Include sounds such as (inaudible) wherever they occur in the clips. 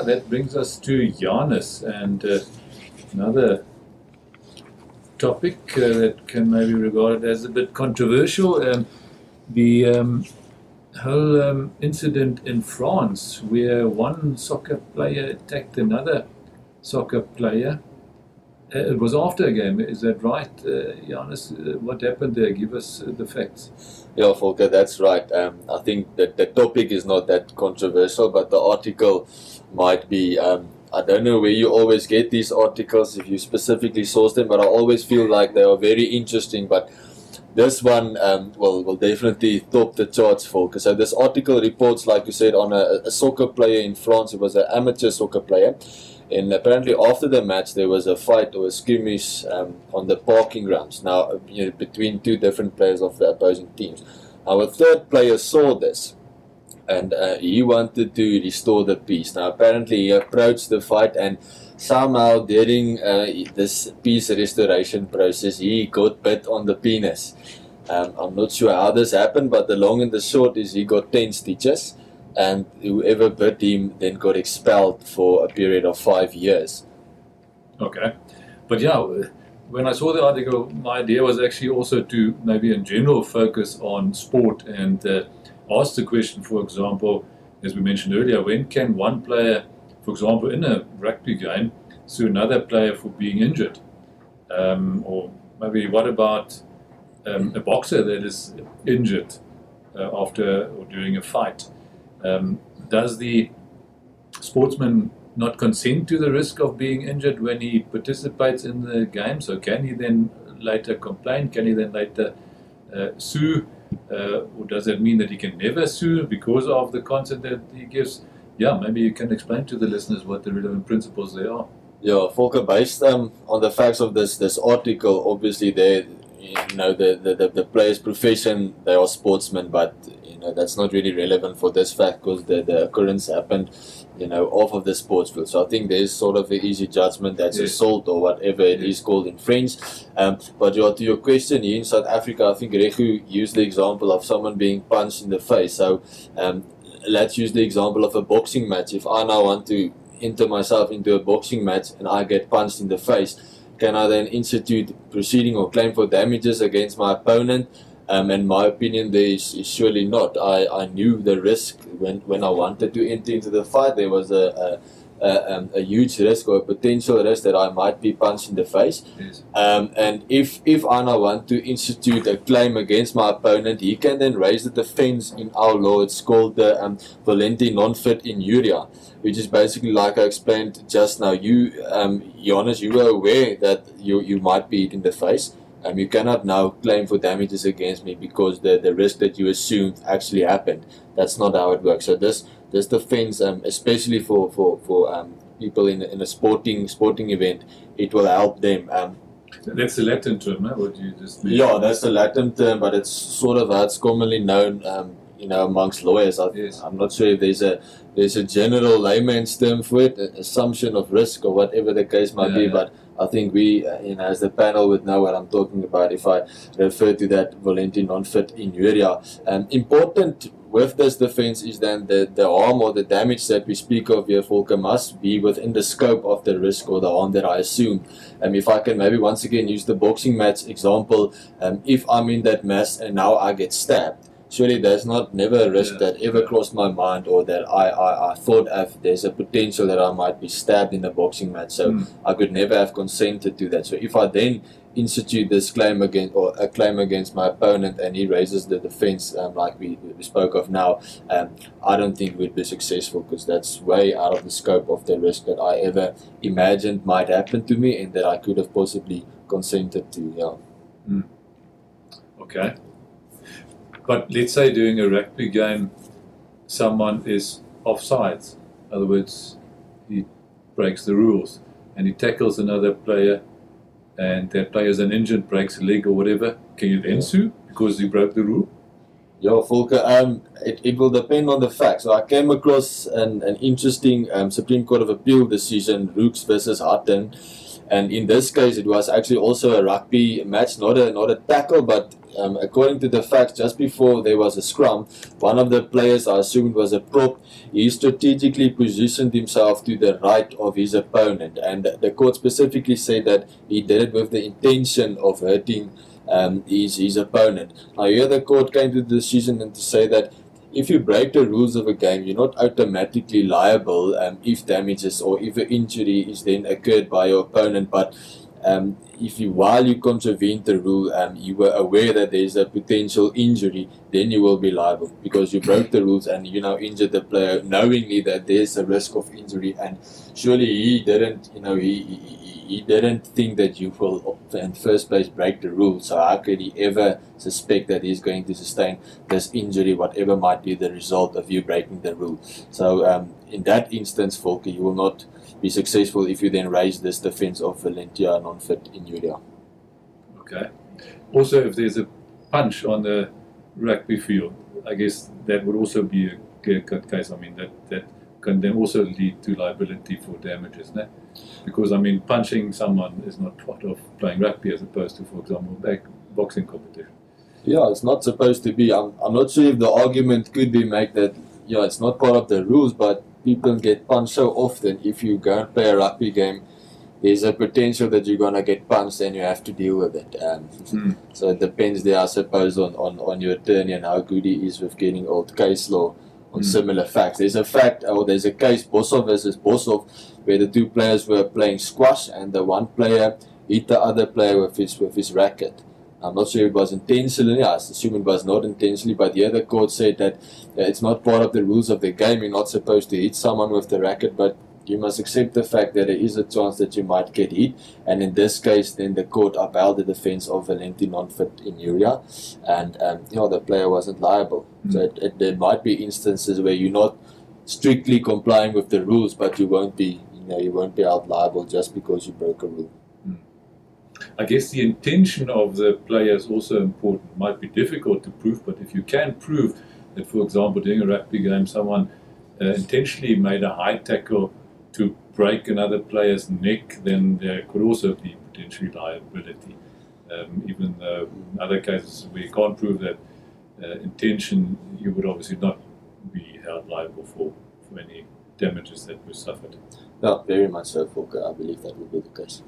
That brings us to Janus and uh, another topic uh, that can maybe regarded as a bit controversial. Um, the um, whole um, incident in France where one soccer player attacked another soccer player. Uh, it was after a game, is that right, uh, Janus? Uh, what happened there? Give us uh, the facts. Yeah, Volker, that's right. Um, I think that the topic is not that controversial, but the article might be. Um, I don't know where you always get these articles if you specifically source them, but I always feel like they are very interesting. But this one um, will, will definitely top the charts, Volker. So this article reports, like you said, on a, a soccer player in France. It was an amateur soccer player. And apparently, after the match, there was a fight or a skirmish um, on the parking grounds. Now, you know, between two different players of the opposing teams. Our third player saw this, and uh, he wanted to restore the peace. Now, apparently, he approached the fight, and somehow during uh, this peace restoration process, he got bit on the penis. Um, I'm not sure how this happened, but the long and the short is he got 10 stitches and whoever bit him then got expelled for a period of five years. Okay. But yeah, when I saw the article, my idea was actually also to maybe in general focus on sport and uh, ask the question, for example, as we mentioned earlier, when can one player, for example, in a rugby game, sue another player for being injured? Um, or maybe what about um, a boxer that is injured uh, after or during a fight? Um, does the sportsman not consent to the risk of being injured when he participates in the game? So can he then later complain? Can he then later uh, sue? Uh, or does that mean that he can never sue because of the consent that he gives? Yeah, maybe you can explain to the listeners what the relevant principles they are. Yeah, Volker, based um, on the facts of this this article, obviously they, you know, the, the, the, the player's profession, they are sportsmen, but know that's not really relevant for this fact because the, the occurrence happened, you know, off of the sports field. So I think there's sort of an easy judgment that's Yes. assault or whatever it is Yes. called in French. Um, but yeah, to your question, here in South Africa, I think Regu used the example of someone being punched in the face. So um, let's use the example of a boxing match. If I now want to enter myself into a boxing match and I get punched in the face, can I then institute proceeding or claim for damages against my opponent? Um, and my opinion there is, is surely not. I, I knew the risk when, when I wanted to enter into the fight. There was a, a, a, um, a huge risk or a potential risk that I might be punched in the face. Yes. Um, and if if I now want to institute a claim against my opponent, he can then raise the defense in our law. It's called the um, Volenti non-fit injuria, which is basically like I explained just now. You, um, Johannes, you were aware that you you might be hit in the face. Um, you cannot now claim for damages against me because the, the risk that you assumed actually happened. That's not how it works. So this this defense, um, especially for for for um, people in in a sporting sporting event, it will help them. Um, That's the Latin term, huh? What you just mentioned. yeah, that's the Latin term, but it's sort of how it's commonly known, um, you know, amongst lawyers. I, Yes. I'm not sure if there's a there's a general layman's term for it, assumption of risk or whatever the case might Yeah, be. yeah. But I think we, uh, you know, as the panel would know what I'm talking about if I refer to that Valenti non-fit injuria. Um, important with this defense is then the, the harm or the damage that we speak of here, Volker, must be within the scope of the risk or the harm that I assume. Um, if I can maybe once again use the boxing match example, um, if I'm in that mess and now I get stabbed, surely there's not never a risk Yeah. that ever crossed my mind or that I, I, I thought if there's a potential that I might be stabbed in a boxing match. So Mm. I could never have consented to that. So if I then institute this claim against or a claim against my opponent and he raises the defense um, like we, we spoke of now, um, I don't think we'd be successful because that's way out of the scope of the risk that I ever imagined might happen to me and that I could have possibly consented to. Yeah. Okay. But let's say during a rugby game, someone is offside. In other words, he breaks the rules and he tackles another player, and that player is an injured, breaks a leg or whatever. Can you then sue because he broke the rule? Yeah, Volker, um, it, it will depend on the facts. So I came across an, an interesting um, Supreme Court of Appeal decision, Roux versus Hattingh, And in this case, it was actually also a rugby match, not a not a tackle, but um, according to the facts, just before there was a scrum, one of the players, I assume it was a prop, he strategically positioned himself to the right of his opponent, and the court specifically said that he did it with the intention of hurting um, his his opponent. Now here the court came to the decision and to say that if you break the rules of a game, you're not automatically liable um, if damages or if an injury is then occurred by your opponent. But um, if you, while you contravened the rule, um, you were aware that there's a potential injury, then you will be liable because you broke the rules and you now injured the player knowingly that there's a risk of injury. And surely he didn't, you know, he, he he didn't think that you will, in first place, break the rules. So how could he ever suspect that he's going to sustain this injury, whatever might be the result of you breaking the rule? So um, in that instance, Volker, you will not be successful if you then raise this defense of Volenti non-fit injuria. Okay. Also, if there's a punch on the rugby field, I guess that would also be a clear-cut case. I mean, that that can then also lead to liability for damages, no? Because I mean, punching someone is not part of playing rugby as opposed to, for example, back boxing competition. Yeah, it's not supposed to be. I'm, I'm not sure if the argument could be made that yeah, it's not part of the rules, but people get punched so often. If you go and play a rugby game, there's a potential that you're gonna get punched and you have to deal with it. Um, mm. So it depends there, I suppose, on, on, on your attorney and how good he is with getting old case law on mm. similar facts. There's a fact, or there's a case, Bosov versus Bosov, where the two players were playing squash and the one player hit the other player with his with his racket. I'm not sure it was intentionally. I assume it was not intentionally, but the other court said that it's not part of the rules of the game. You're not supposed to hit someone with the racket, but you must accept the fact that there is a chance that you might get hit. And in this case, then the court upheld the defense of Volenti non-fit injuria, and um, you know the player wasn't liable. Mm. So it, it, there might be instances where you're not strictly complying with the rules, but you won't be you know you won't be held liable just because you broke a rule. Mm. I guess the intention of the player is also important. It might be difficult to prove, but if you can prove that, for example, during a rugby game, someone uh, intentionally made a high tackle to break another player's neck, then there could also be potentially liability. Um, even though in other cases where you can't prove that uh, intention, you would obviously not be held liable for, for any damages that were suffered. No, very much so, Volker. I believe that would be the case.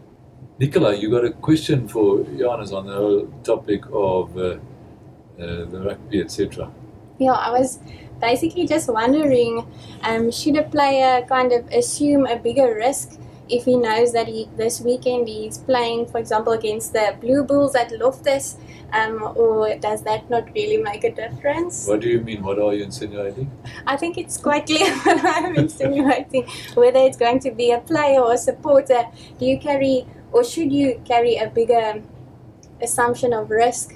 Nicola, you got a question for Janus on the topic of uh, uh, the rugby, etc. Yeah, I was basically just wondering um, should a player kind of assume a bigger risk if he knows that he this weekend he's playing, for example, against the Blue Bulls at Loftus, um, or does that not really make a difference? What do you mean? What are you insinuating? I think it's quite clear (laughs) what I'm insinuating. Whether it's going to be a player or a supporter, do you carry or should you carry a bigger assumption of risk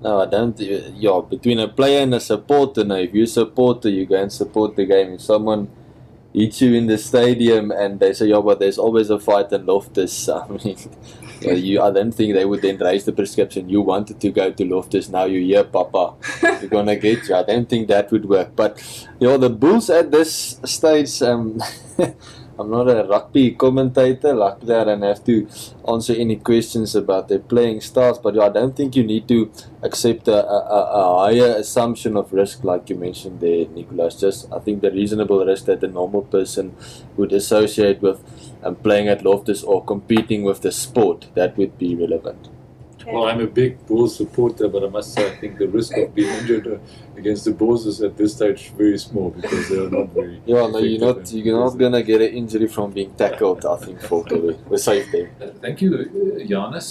no, I don't. Yeah, between a player and a supporter. Now, if you're a supporter, you go and support the game. If someone hits you in the stadium and they say, "Yeah, but there's always a fight in Loftus," (laughs) I mean, you, I don't think they would then raise the prescription. You wanted to go to Loftus, now you're here, Papa. We're gonna get you. I don't think that would work. But you know, the Bulls at this stage. Um, (laughs) I'm not a rugby commentator. Luckily, I don't have to answer any questions about their playing styles. But I don't think you need to accept a, a, a higher assumption of risk, like you mentioned there, Nicholas. Just I think the reasonable risk that the normal person would associate with um, playing at Loftus or competing with the sport that would be relevant. Well, I'm a big Bulls supporter, but I must say I think the risk of being injured uh, against the Bulls is at this stage very small because they're not very. Yeah, no, you're not. You're not gonna get an injury from being tackled. I think (laughs) for we're safe there. Thank you, Janus.